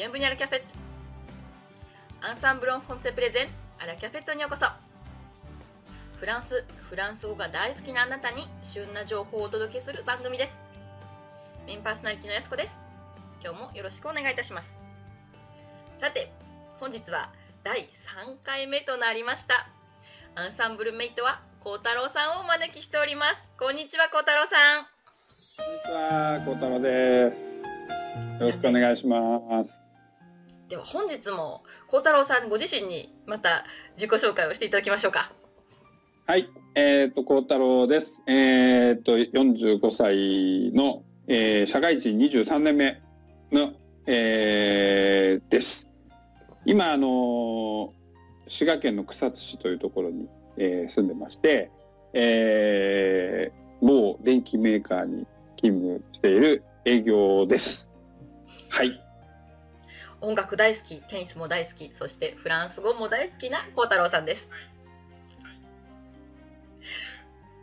Bienvenue à la cafette. アンサンブロン・フォンセプレゼンツアラキャフェットにようこそフランス、フランス語が大好きなあなたに旬な情報をお届けする番組です。メインパーソナリティのやすこです。今日もよろしくお願いいたします。さて、本日は第3回目となりました。アンサンブルメイトは孝太郎さんをお招きしております。こんにちは孝太郎さん。こんにちは、孝太郎です。よろしくお願いします。では本日も孝太郎さんご自身にまた自己紹介をしていただきましょうかはい、えっ、と、孝太郎です。えっ、と、45歳の、えー社会人23年目の、えーです。今、あの滋賀県の草津市というところに、えー住んでまして、えー某電機メーカーに勤務している営業です。はい。音楽大好きテニスも大好きそしてフランス語も大好きな孝太郎さんです。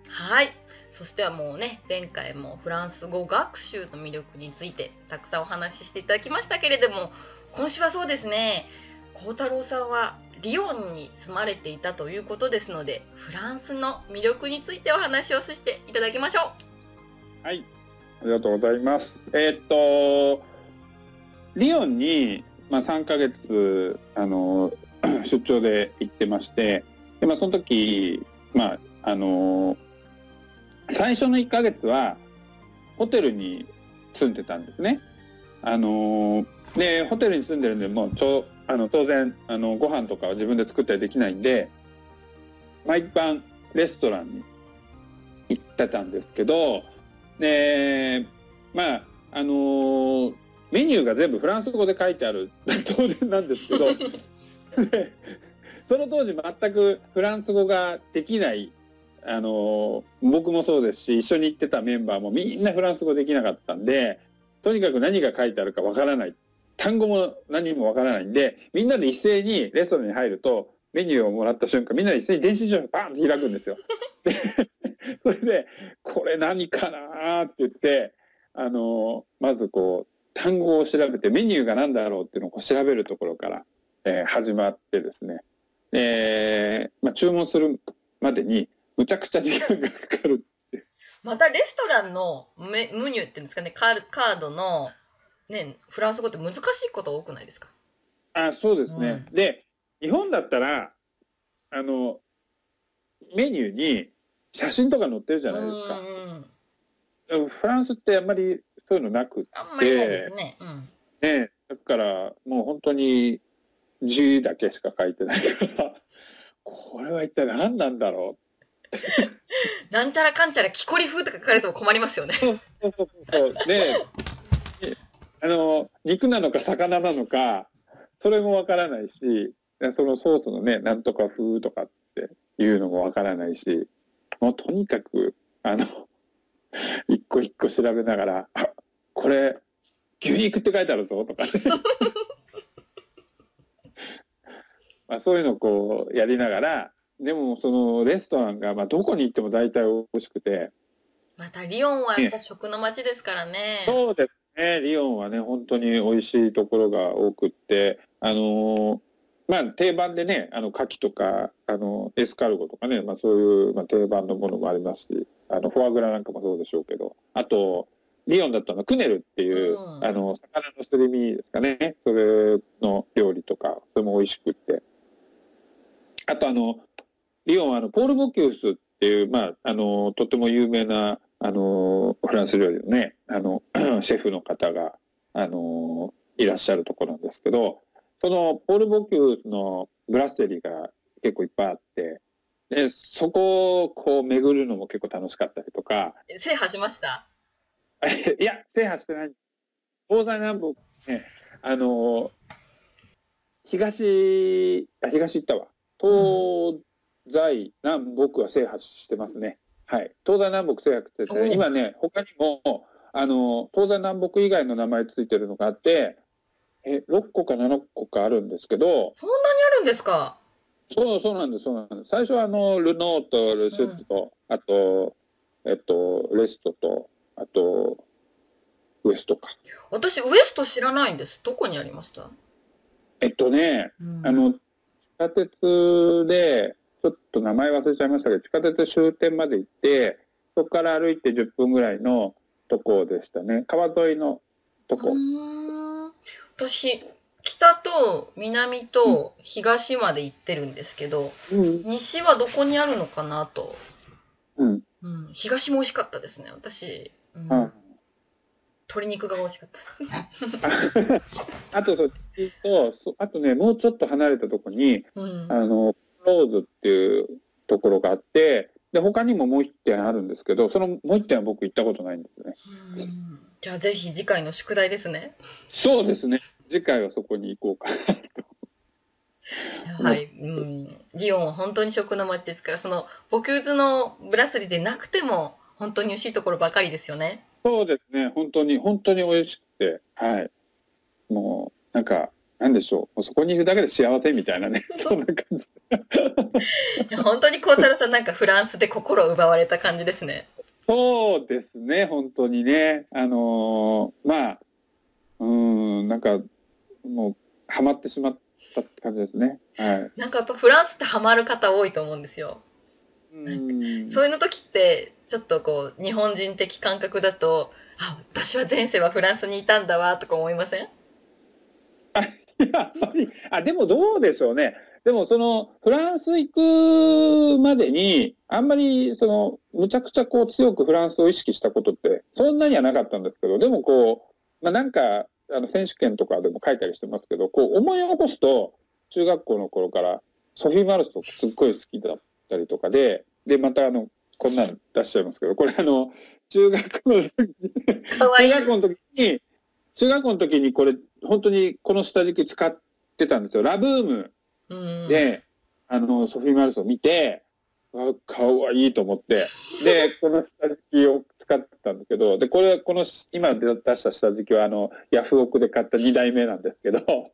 はい。そしてはもうね前回もフランス語学習の魅力についてたくさんお話ししていただきましたけれども今週はそうですね孝太郎さんはリヨンに住まれていたということですのでフランスの魅力についてお話をしていただきましょう。はい、ありがとうございます。えーっと、リヨンに、まあ、3ヶ月、あの、出張で行ってまして、で、まあ、その時、まあ、あの、最初の1ヶ月は、ホテルに住んでたんですね。あの、で、ホテルに住んでるんで、もう、ちょ、あの、当然、あの、ご飯とかは自分で作ったりできないんで、毎晩レストランに行ってたんですけど、で、まあ、あのメニューが全部フランス語で書いてある。当然なんですけど。その当時全くフランス語ができない、あの僕もそうですし一緒に行ってたメンバーもみんなフランス語できなかったんでとにかく何が書いてあるかわからない。単語も何もわからないんでみんなで一斉にレストランに入るとメニューをもらった瞬間みんなで一斉に電子書をバーンと開くんですよ。それでこれ何かなーって言って、あのまずこう、単語を調べて、メニューが何だろうっていうのを調べるところから、えー始まってですね、えーまあ、注文するまでに、むちゃくちゃ時間がかかる。うまたレストランのメメニューっていうんですかねカーカードのねフランス語って難しいこと多くないですか？あ、そうですね。うで、日本だったら、あの、メニューに写真とか載ってるじゃないですか。フランスってあんまりそういうのなくあんまりないですね。うん。ねだからもう本当に字だけしか書いてないから これは一体何なんだろ なんちゃらかんちゃら木こり風とか書かれても困りますよね。うそうそうそうそうであの肉なのか魚なのかそれもわからないしそのソースのねなんとか風とかっていうのもわからないしもうとにかくあの 一個一個調べながらあこれ牛肉って書いてあるぞとかね。まあそういうのをこうやりながらでもそのレストランがまあどこに行っても大体美味しくて。またリヨンはやっぱ食の街ですからね。そうですね。リヨンはね本当に美味しいところが多くって。あのーまあ定番でねあの牡蠣とかあのエスカルゴとかね、まあ、そういう、まあ、定番のものもありますしあのフォアグラなんかもそうでしょうけど。あとリヨンだったのクネルっていう、うん。あの魚のすり身ですかね。それの料理とかそれも美味しくって。あとあのリヨンはあのポール・ボキュースっていう、まあ、あのとても有名なあのフランス料理のねあの シェフの方があのいらっしゃるところなんですけどそのポール・ボキュースのブラステリーが結構いっぱいあってでそこをこう巡るのも結構楽しかったりとか。制覇しました？いや制覇してない。東西南北ねあの東あ東行ったわ。東西南北は制覇してますね。はい。東西南北制覇してて、おう今ね他にもあの東西南北以外の名前ついてるのがあってえ6個か7個かあるんですけどそんなにあるんですか？そうそうなんですそうなんです。最初はあのルノーとルシュットと、あとえっとレストとあとウエストか。私、ウエスト知らないんです。どこにありました、えっとね、うんあの、地下鉄で、ちょっと名前忘れちゃいましたけど、地下鉄終点まで行って、そこから歩いて10分ぐらいのとこでしたね。川沿いのとこ。私、北と南と東まで行ってるんですけど、うん。西はどこにあるのかなと。うん。うん、東も美味しかったですね、私。うんあ鶏肉が美味しかったです。あと、そう、と、そあとね、もうちょっと離れたとこに、うんあの、ローズっていうところがあって、で、他にももう一点あるんですけど、そのもう一点は僕行ったことないんですね。うんじゃあぜひ次回の宿題ですね。そうですね。次回はそこに行こうか。はい、うん。リオンは本当に食の街ですから、その、ボキューズのブラスリーでなくても、本当に美味しいところばかりですよね。そうですね。本当に、本当に美味しくて、はい。もう、なんか、なんでしょう。もうそこにいるだけで幸せみたいなね。そんな感じ。本当に孝太郎さんなんかフランスで心を奪われた感じですね。そうですね。本当にね。あのーまあ、うーん、なんか、もう、ハマってしまったって感じですね。はい。なんかやっぱフランスってハマる方多いと思うんですよ。うん。そういうの時って、ちょっとこう、日本人的感覚だと、あ、私は前世はフランスにいたんだわ、とか思いません？やっぱり、あ、でもどうでしょうね。でもその、フランス行くまでに、あんまり、その、むちゃくちゃこう強くフランスを意識したことって、そんなにはなかったんですけど、でもこう、まあなんか、あの、選手権とかでも書いたりしてますけど、こう思い起こすと、中学校の頃から、ソフィー・マルソすっごい好きだったりとかで、で、またあの、こんなの出しちゃいますけど、これあの、中学の時に。中学校の時に、中学校の時にこれ、本当にこの下敷き使ってたんですよ。ラブームうん、で、あの、ソフィー・マルソを見て、あ、かわいいと思って、で、この下敷きを使ってたんだけど、で、これ、この、今出した下敷きは、あの、ヤフオクで買った2代目なんですけど、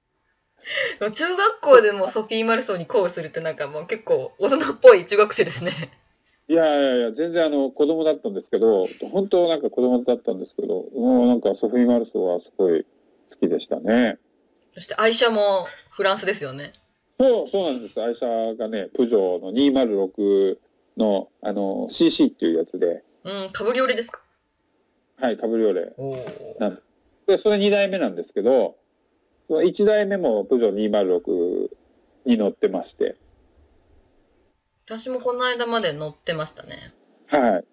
中学校でもソフィー・マルソーに恋するってなんかもう結構大人っぽい中学生ですね。いやいやいや、全然あの、子供だったんですけど、本当なんか子供だったんですけど、もうなんかソフィー・マルソはすごい好きでしたね。そして愛車もフランスですよね。そう、そうなんです。愛車がね、プジョーの206の、あの、CC っていうやつで、うん、カブリオレですか？はい、カブリオレ。おお。で、それ2代目なんですけど、その1代目もプジョー206に乗ってまして、私もこの間まで乗ってましたね。はい。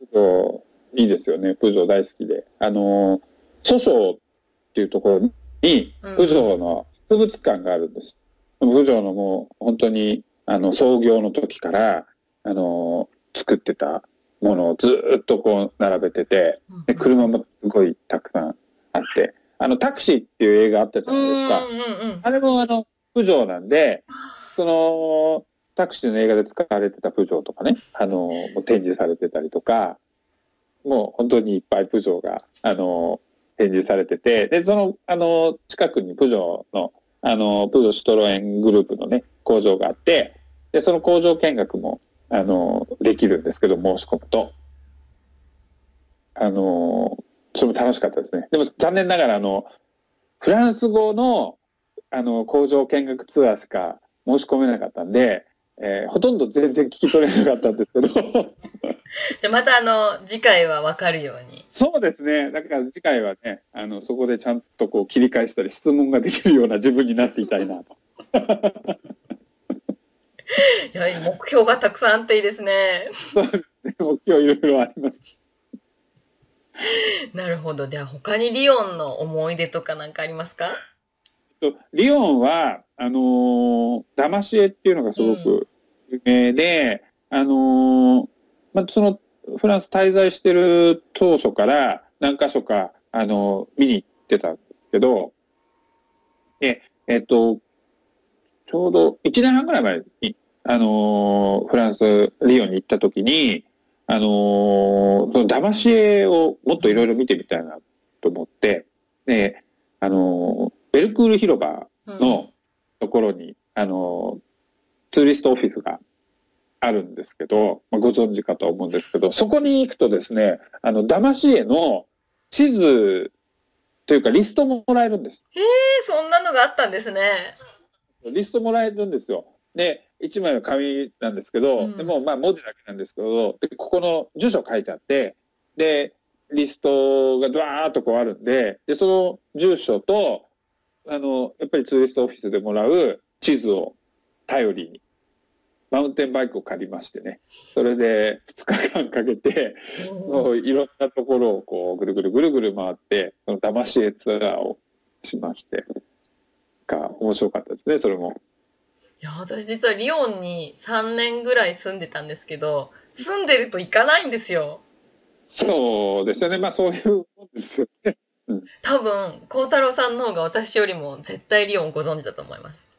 プジョー、いいですよね。プジョー大好きで。あの、蘇省っていうところに、うんプジョーの博物館があるんです。プジョーのもう本当に、あの、創業の時から、あの、作ってたものをずーっとこう並べてて、うんで、車もすごいたくさんあって、あの、タクシーっていう映画あったじゃうないですか。んうんうん。あれもあの、プジョーなんで、その、タクシーの映画で使われてたプジョーとかね、あの、もう展示されてたりとか、もう本当にいっぱいプジョーが、あの、展示されてて、で、その、あの、近くにプジョーの、あの、プジョーシュトロエングループのね、工場があって、で、その工場見学も、あの、できるんですけど、申し込むと。あの、それも楽しかったですね。でも残念ながら、あの、フランス語の、あの、工場見学ツアーしか申し込めなかったんで、えーほとんど全然聞き取れなかったんですけど、じゃあまたあの、次回はわかるように。そうですね。だから次回はね、あの、そこでちゃんとこう切り返したり質問ができるような自分になっていたいなと。いや、目標がたくさんあっていいですね。目標いろいろあります。なるほど。では他にリオンの思い出とかなんかありますか？とリヨンは、あのーダマシエっていうのがすごく有名で、あのーまあ、その、フランス滞在してる当初から何箇所か、あのー見に行ってたんですけど、で、えっと、ちょうど1年半ぐらい前に、あのーフランス、リヨンに行った時に、あのーそのダマシエをもっといろいろ見てみたいなと思って、で、あのーベルクール広場うんのところに、あの、ツーリストオフィスがあるんですけど、まあ、ご存知かと思うんですけど、そこに行くとですね、あの、ダマシエの地図というかリストももらえるんです。えそんなのがあったんですね。リストもらえるんですよ。で、1枚の紙なんですけど、うん。でもまあ文字だけなんですけど、でここの住所書いてあって、で、リストがドワーッとこうあるんで、で、その住所と、あの、やっぱりツーリストオフィスでもらう地図を頼りに、マウンテンバイクを借りましてね、それで2日間かけて、もういろんなところをこうぐるぐるぐるぐる回って、その騙し絵ツアーをしまして、が面白かったですね、それも。いや、私実はリヨンに3年ぐらい住んでたんですけど、住んでると行かないんですよ。そうですよね。まあそういうもんですよね。多分、孝太郎さんの方が私よりも絶対リヨンご存知だと思います。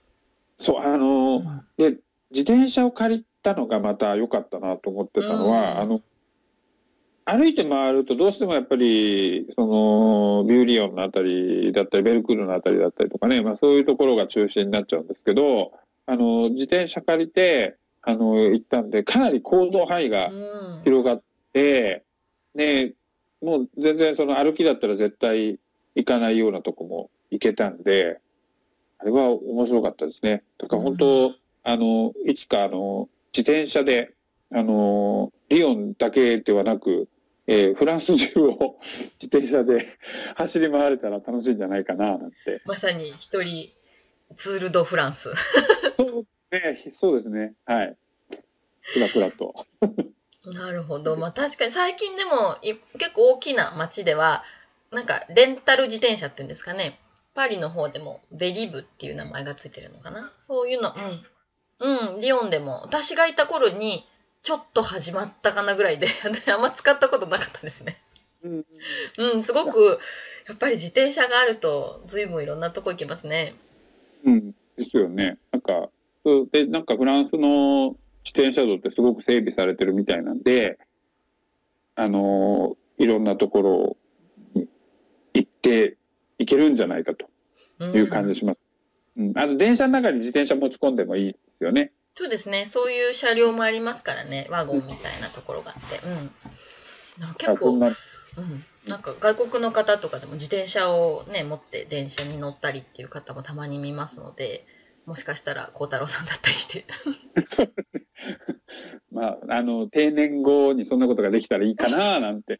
そう、あの、で、自転車を借りたのがまた良かったなと思ってたのは、うんあの、歩いて回るとどうしてもやっぱり、その、ビューリオンのあたりだったり、ベルクールのあたりだったりとかね、まあそういうところが中心になっちゃうんですけど、あの、自転車借りて、あの、行ったんで、かなり行動範囲がうん。広がって、ね、もう全然その歩きだったら絶対行かないようなとこも行けたんで、あれは面白かったですね。だから本当、あの、いつかあの、自転車で、あの、リヨンだけではなく、えーフランス中を 自転車で走り回れたら楽しいんじゃないかな、なんて。まさに一人、ツール・ド・フランス。そうね、そうですね。はい。ふらふらと。なるほど。まあ確かに最近でもい結構大きな街では、なんかレンタル自転車っていうんですかね。パリの方でもベリブっていう名前がついてるのかな。そういうの、うん。うん、リヨンでも。私がいた頃にちょっと始まったかなぐらいで、私あんま使ったことなかったですね。うんうん、すごく、やっぱり自転車があると随分いろんなとこ行けますね。うん、ですよね。なんか、そうで、なんかフランスの自転車道ってすごく整備されてるみたいなんで、あのーいろんなところに行って行けるんじゃないかとうんいう感じします。うん。あの、電車の中に自転車持ち込んでもいいですよね。そうですね。そういう車両もありますからね。ワゴンみたいなところがあって。うん。結構、うん。な、なんか外国の方とかでも自転車をね、持って電車に乗ったりっていう方もたまに見ますので、もしかしたら孝太郎さんだったりして。まあ、あの、定年後にそんなことができたらいいかな なんて。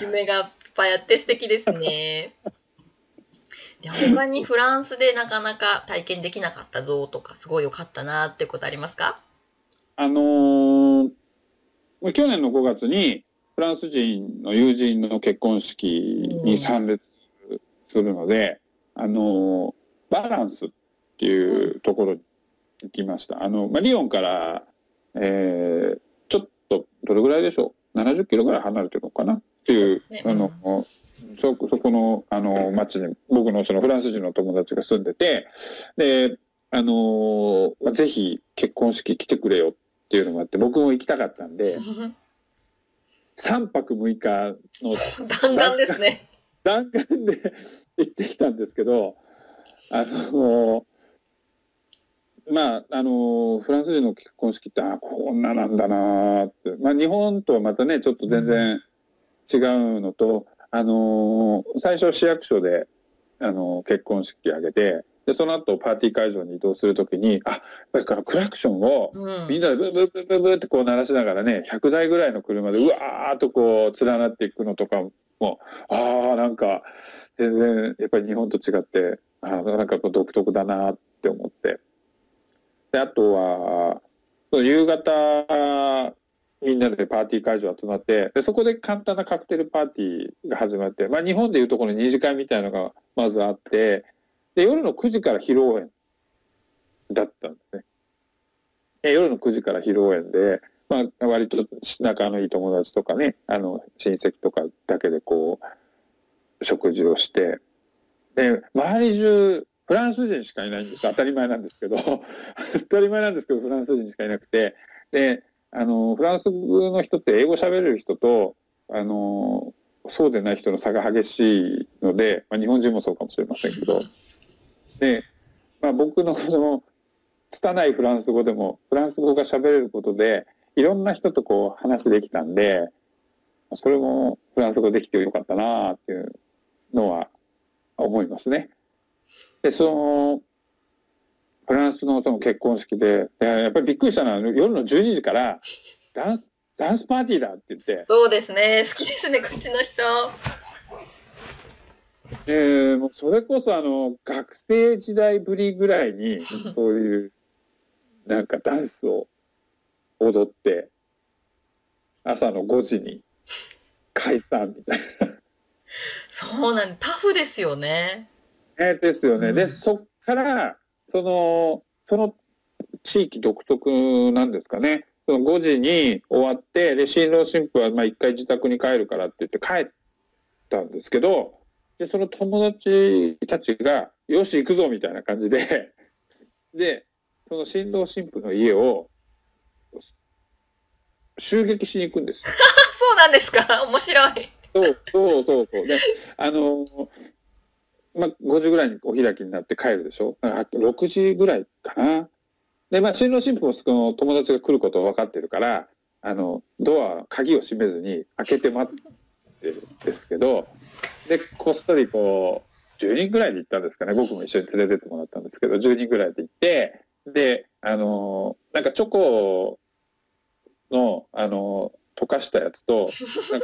夢がいっぱいあって素敵ですね。で他にフランスでなかなか体験できなかった像とかすごい良かったなってことありますか？あのーまあ去年の5月にフランス人の友人の結婚式に参列するので、あのーバランスっていうところに行きました。あの、まあ、リヨンから、えーちょっと、どれぐらいでしょう ?70 キロぐらい離れてるのかな？っていう、そうねあの、そ、そこの、あの、町に、僕のそのフランス人の友達が住んでて、で、あのーまあぜひ結婚式来てくれよっていうのもあって、僕も行きたかったんで、3泊6日の 弾丸ですね。弾丸で行ってきたんですけど、あのーまあ、あのーフランス人の結婚式って、あこんななんだなーって。まあ、日本とはまたね、ちょっと全然違うのと、あのー最初市役所で、あのー結婚式挙げて、で、その後パーティー会場に移動するときに、あ、だからクラクションを、うんみんなでブーブーブーブーブーってこう鳴らしながらね、100台ぐらいの車でうわーっとこう連なっていくのとかも、ああ、なんか、全然やっぱり日本と違って、あーなんかこう独特だなって思って。で、あとは、夕方、みんなでパーティー会場集まって、で、そこで簡単なカクテルパーティーが始まって、まあ日本でいうところの二次会みたいなのがまずあって、で、夜の9時から披露宴だったんですね。え夜の9時から披露宴で、まあ、割と仲のいい友達とかね、あの、親戚とかだけでこう、食事をして、で、周り中、フランス人しかいないんです。当たり前なんですけど、当たり前なんですけど、フランス人しかいなくて、で、あの、フランスの人って英語喋れる人と、あの、そうでない人の差が激しいので、まあ、日本人もそうかもしれませんけど、で、まあ、僕の その、拙いフランス語でも、フランス語が喋れることで、いろんな人とこう話できたんで、それもフランス語できてよかったなっていうのは思いますね。で、その、フランスのその結婚式で、やっぱりびっくりしたのは夜の12時からダンス、ダンスパーティーだって言って。そうですね。好きですね、こっちの人。えー、もうそれこそあの、学生時代ぶりぐらいに、そういう、なんかダンスを踊って、朝の5時に解散みたいな。そうなんタフですよね。えー、ですよね。うん、で、そっから、その、その地域独特なんですかね。その5時に終わって、で、新郎新婦はまあ一回自宅に帰るからって言って帰ったんですけど、で、その友達たちが、よし行くぞみたいな感じで、で、その新郎新婦の家を襲撃しに行くんです そうなんですか？面白い。そう、そうそうそう。で、あの、まあ、5時ぐらいにお開きになって帰るでしょ？あと6時ぐらいかな。で、まあ、新郎新婦もその友達が来ることを分かってるから、あの、ドア、鍵を閉めずに開けて待ってるんですけど、で、こっそりこう、10人ぐらいで行ったんですかね。僕も一緒に連れてってもらったんですけど、10人ぐらいで行って、で、あの、なんかチョコの、あの、溶かしたやつと、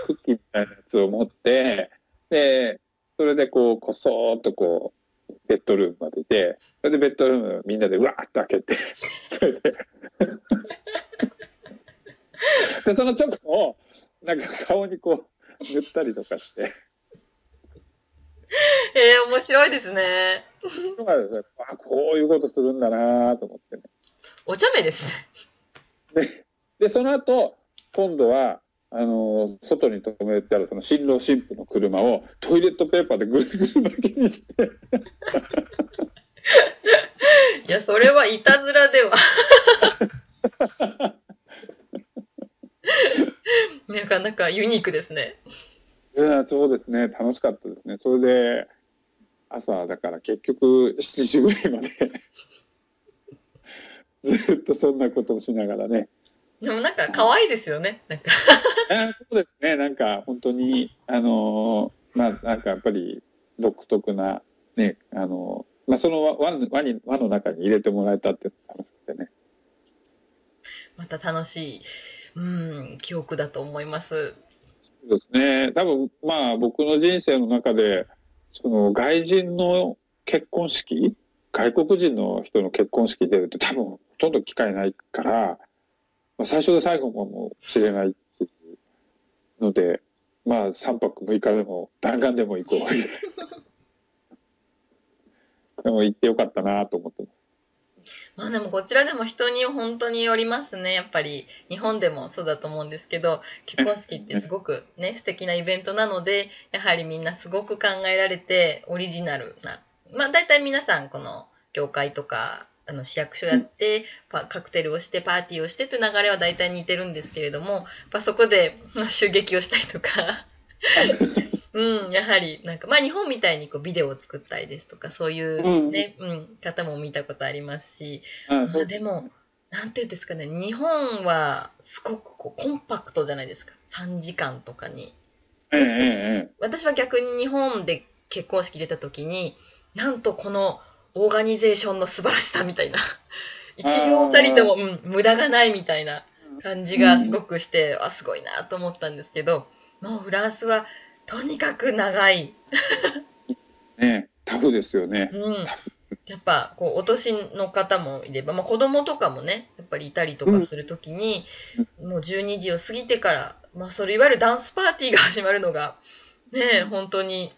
クッキーみたいなやつを持って、で、それでこう、こそーっとこう、ベッドルームまでいて、それでベッドルームみんなでわーっと開けて、それで で、そのチョコを、なんか顔にこう、塗ったりとかして。え えー、面白いですね。とかですね、あ、こういうことするんだなと思ってね。お茶目ですね。で、でその後、今度は、あの、外に止めてあるその新郎新婦の車をトイレットペーパーでぐるぐる巻きにして。いや、それはいたずらでは。なかなかユニークですね。いや、そうですね。楽しかったですね。それで、朝だから結局7時ぐらいまで ずっとそんなことをしながらね。でもなんか可愛いですよね。なんかそうですね。なんか本当に、あのー、まあなんかやっぱり独特な、ね、あのー、まあその輪輪に輪の中に入れてもらえたって楽しくてね。また楽しい、うん、記憶だと思います。そうですね。多分、まあ僕の人生の中で、その外人の結婚式外国人の人の結婚式出るって多分ほとんど機会ないから、まあ、最初で最後かもしれないっていうので、まあ3泊6日でも弾丸でも行こう。でも行ってよかったなと思ってます。まあでもこちらでも人に本当によりますね。やっぱり日本でもそうだと思うんですけど、結婚式ってすごくね、素敵なイベントなので、やはりみんなすごく考えられてオリジナルな。まあ大体皆さんこの教会とかあの市役所やって、カクテルをしてパーティーをしてという流れは大体似てるんですけれども、やそこで襲撃をしたりとか うん、やはりなんかまあ日本みたいにこうビデオを作ったりですとかそういうね、うん、うん、方も見たことありますし、まあ、でもなんていうんですかね日本はすごくこうコンパクトじゃないですか。3時間とかに。私は逆に日本で結婚式出た時になんとこのオーガニゼーションの素晴らしさみたいな。一秒たりとも、うん、無駄がないみたいな感じがすごくして、あ、すごいなと思ったんですけど、もうフランスはとにかく長い。ねタフですよね。うん。やっぱ、こう、お年の方もいれば、まあ子供とかもね、やっぱりいたりとかするときに、うん、もう12時を過ぎてから、まあそれいわゆるダンスパーティーが始まるのが、ね、本当に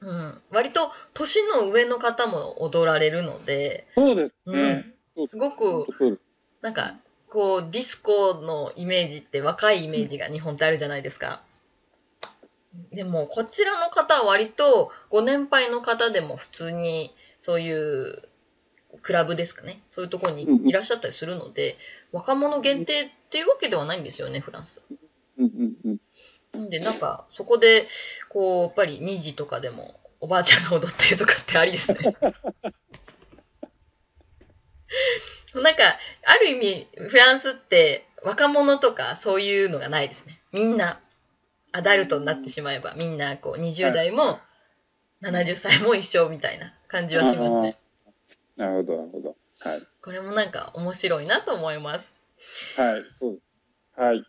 うん、割と年の上の方も踊られるので、そうですね。うん、すごく、なんか、こう、ディスコのイメージって若いイメージが日本ってあるじゃないですか。でも、こちらの方は割と、ご年配の方でも普通に、そういうクラブですかね。そういうところにいらっしゃったりするので、若者限定っていうわけではないんですよね、フランス。うんうんうんなんで、なんか、そこで、こう、やっぱり2時とかでも、おばあちゃんが踊ってるとかってありですね。なんか、ある意味、フランスって若者とかそういうのがないですね。みんな、アダルトになってしまえば、みんなこう20代も70歳も一緒みたいな感じはしますね。なるほど、なるほど。はい。これもなんか面白いなと思います。はい、そう。はい。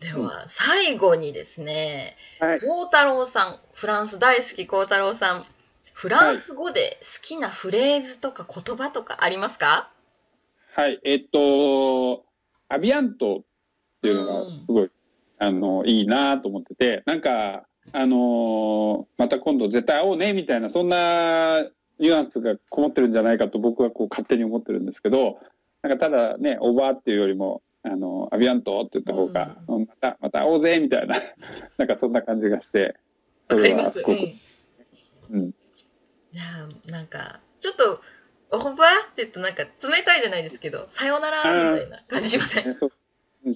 では、最後にですね、はい。孝太郎さん、フランス大好き孝太郎さん、フランス語で好きなフレーズとか言葉とかありますか？はい。えっと、アビアントっていうのがすごい、あの、いいなと思ってて、なんか、あのーまた今度絶対会おうね、みたいな、そんなニュアンスがこもってるんじゃないかと僕はこう勝手に思ってるんですけど、なんかただね、オーバーっていうよりも、あの、アビアントって言った方が、また、また会おうぜ、みたいな、なんかそんな感じがして。わかります。それはうん。うん。じゃあ、なんか、ちょっと、オーバーって言うとなんか冷たいじゃないですけど、さようならみたいな感じしません？ねそううん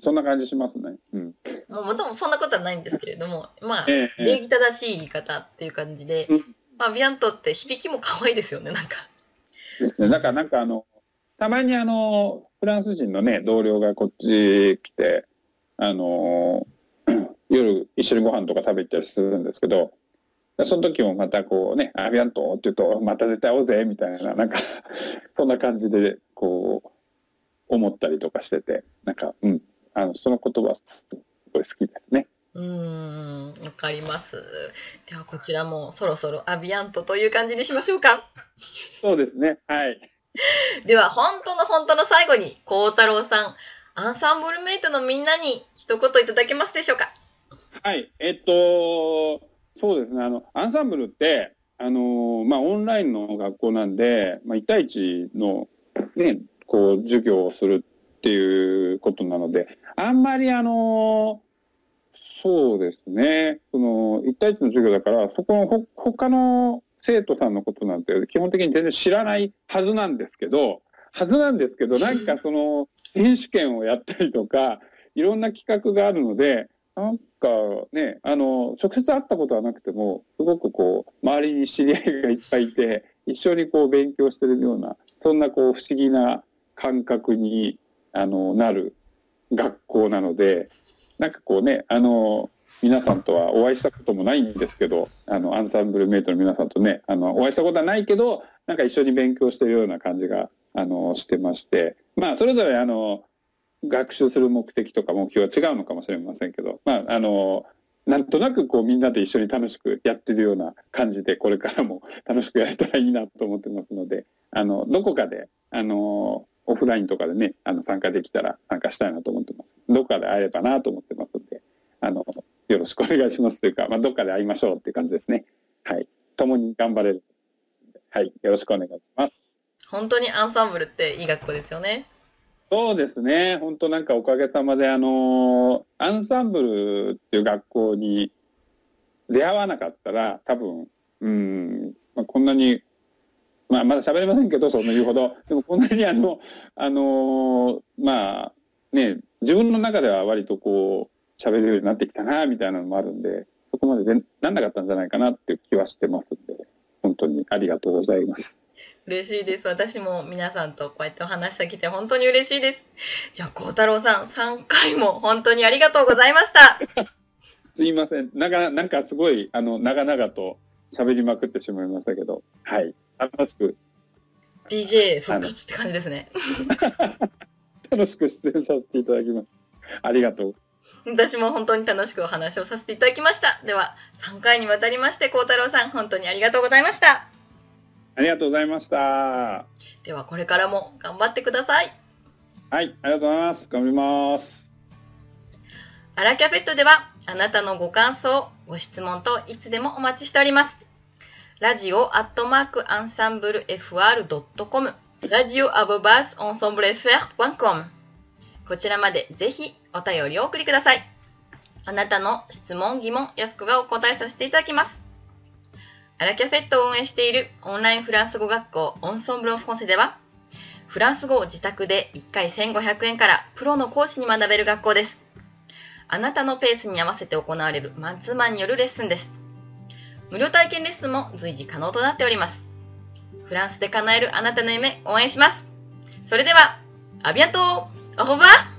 そんな感じしますね。うん。もともそんなことはないんですけれども、まあ、ええ礼儀正しい言い方っていう感じで、うんまあ、ビアントって響きも可愛いですよね、なんか。ですね。だからなんかあの、たまにあの、フランス人のね、同僚がこっち来て、あの、夜一緒にご飯とか食べたりするんですけど、その時もまたこうね、アビアントって言うと、また絶対会おうぜ、みたいな、なんか、そんな感じで、こう、思ったりとかしてて、なんか、うん、あの、その言葉すごい好きですね。うーん、わかります。では、こちらもそろそろアビアントという感じにしましょうか。そうですね、はい。では、本当の本当の最後に、孝太郎さん、アンサンブルメイトのみんなに一言いただけますでしょうか。はい、えっと、そうですね、あの、アンサンブルって、あの、まあ、オンラインの学校なんで、まあ、1対1の、ね、こう、授業をするっていうことなので、あんまりあの、そうですね、その、1対1の授業だから、そこのほ、他の生徒さんのことなんて基本的に全然知らないはずなんですけど、はずなんですけど、なんかその、選手権をやったりとか、いろんな企画があるので、なんかね、あの、直接会ったことはなくても、すごくこう、周りに知り合いがいっぱいいて、一緒にこう勉強してるような、そんなこう不思議な感覚に、あの、なる学校なので、なんかこうね、あの、皆さんとはお会いしたこともないんですけど、あの、アンサンブルメイトの皆さんとね、あの、お会いしたことはないけど、なんか一緒に勉強してるような感じが、あの、してまして、まあ、それぞれあの、学習する目的とか目標は違うのかもしれませんけど、まあ、あの、なんとなくこうみんなで一緒に楽しくやってるような感じで、これからも楽しくやれたらいいなと思ってますので、あの、どこかで、あの、オフラインとかでね、あの、参加できたら参加したいなと思ってます。どっかで会えればなと思ってますので、あの、よろしくお願いしますというか、まあ、どっかで会いましょうっていう感じですね。はい。共に頑張れる。はい。よろしくお願いします。本当にアンサンブルっていい学校ですよね。そうですね。本当なんかおかげさまで、あの、アンサンブルっていう学校に出会わなかったら、多分、うん、まあ、こんなに、まあ、まだ喋れませんけど、その言うほど。でもこんなにあの、あの、まあ、ね、自分の中では割とこう、喋れるようになってきたな、みたいなのもあるんで、そこまででなんなかったんじゃないかなっていう気はしてますんで、本当にありがとうございます。嬉しいです。私も皆さんとこうやってお話してきて本当に嬉しいです。じゃあ、孝太郎さん、3回も本当にありがとうございました。すいません。なんか、なんかすごい、あの、長々と喋りまくってしまいましたけど、はい。楽しく、DJ 復活って感じですね。楽しく出演させていただきます。ありがとう。私も本当に楽しくお話をさせていただきました。では、3回にわたりまして、孝太郎さん、本当にありがとうございました。ありがとうございました。はでは、これからも頑張ってください。い。ありがとうございます。頑張ります。アラキャペットでは、あなたのご感想、ご質問といつでもお待ちしております。ラジオアットマークアンサンブル FR.com ラジオアブバースオンソンブル FR.com こちらまでぜひお便りをお送りください。あなたの質問、疑問、やすこがお答えさせていただきます。アラキャフェットを運営しているオンラインフランス語学校オンソンブロフォンセでは、フランス語を自宅で1回1500円からプロの講師に学べる学校です。あなたのペースに合わせて行われるマンツーマンによるレッスンです。無料体験レッスンも随時可能となっております。フランスで叶えるあなたの夢応援します。それでは、アビアントオーバー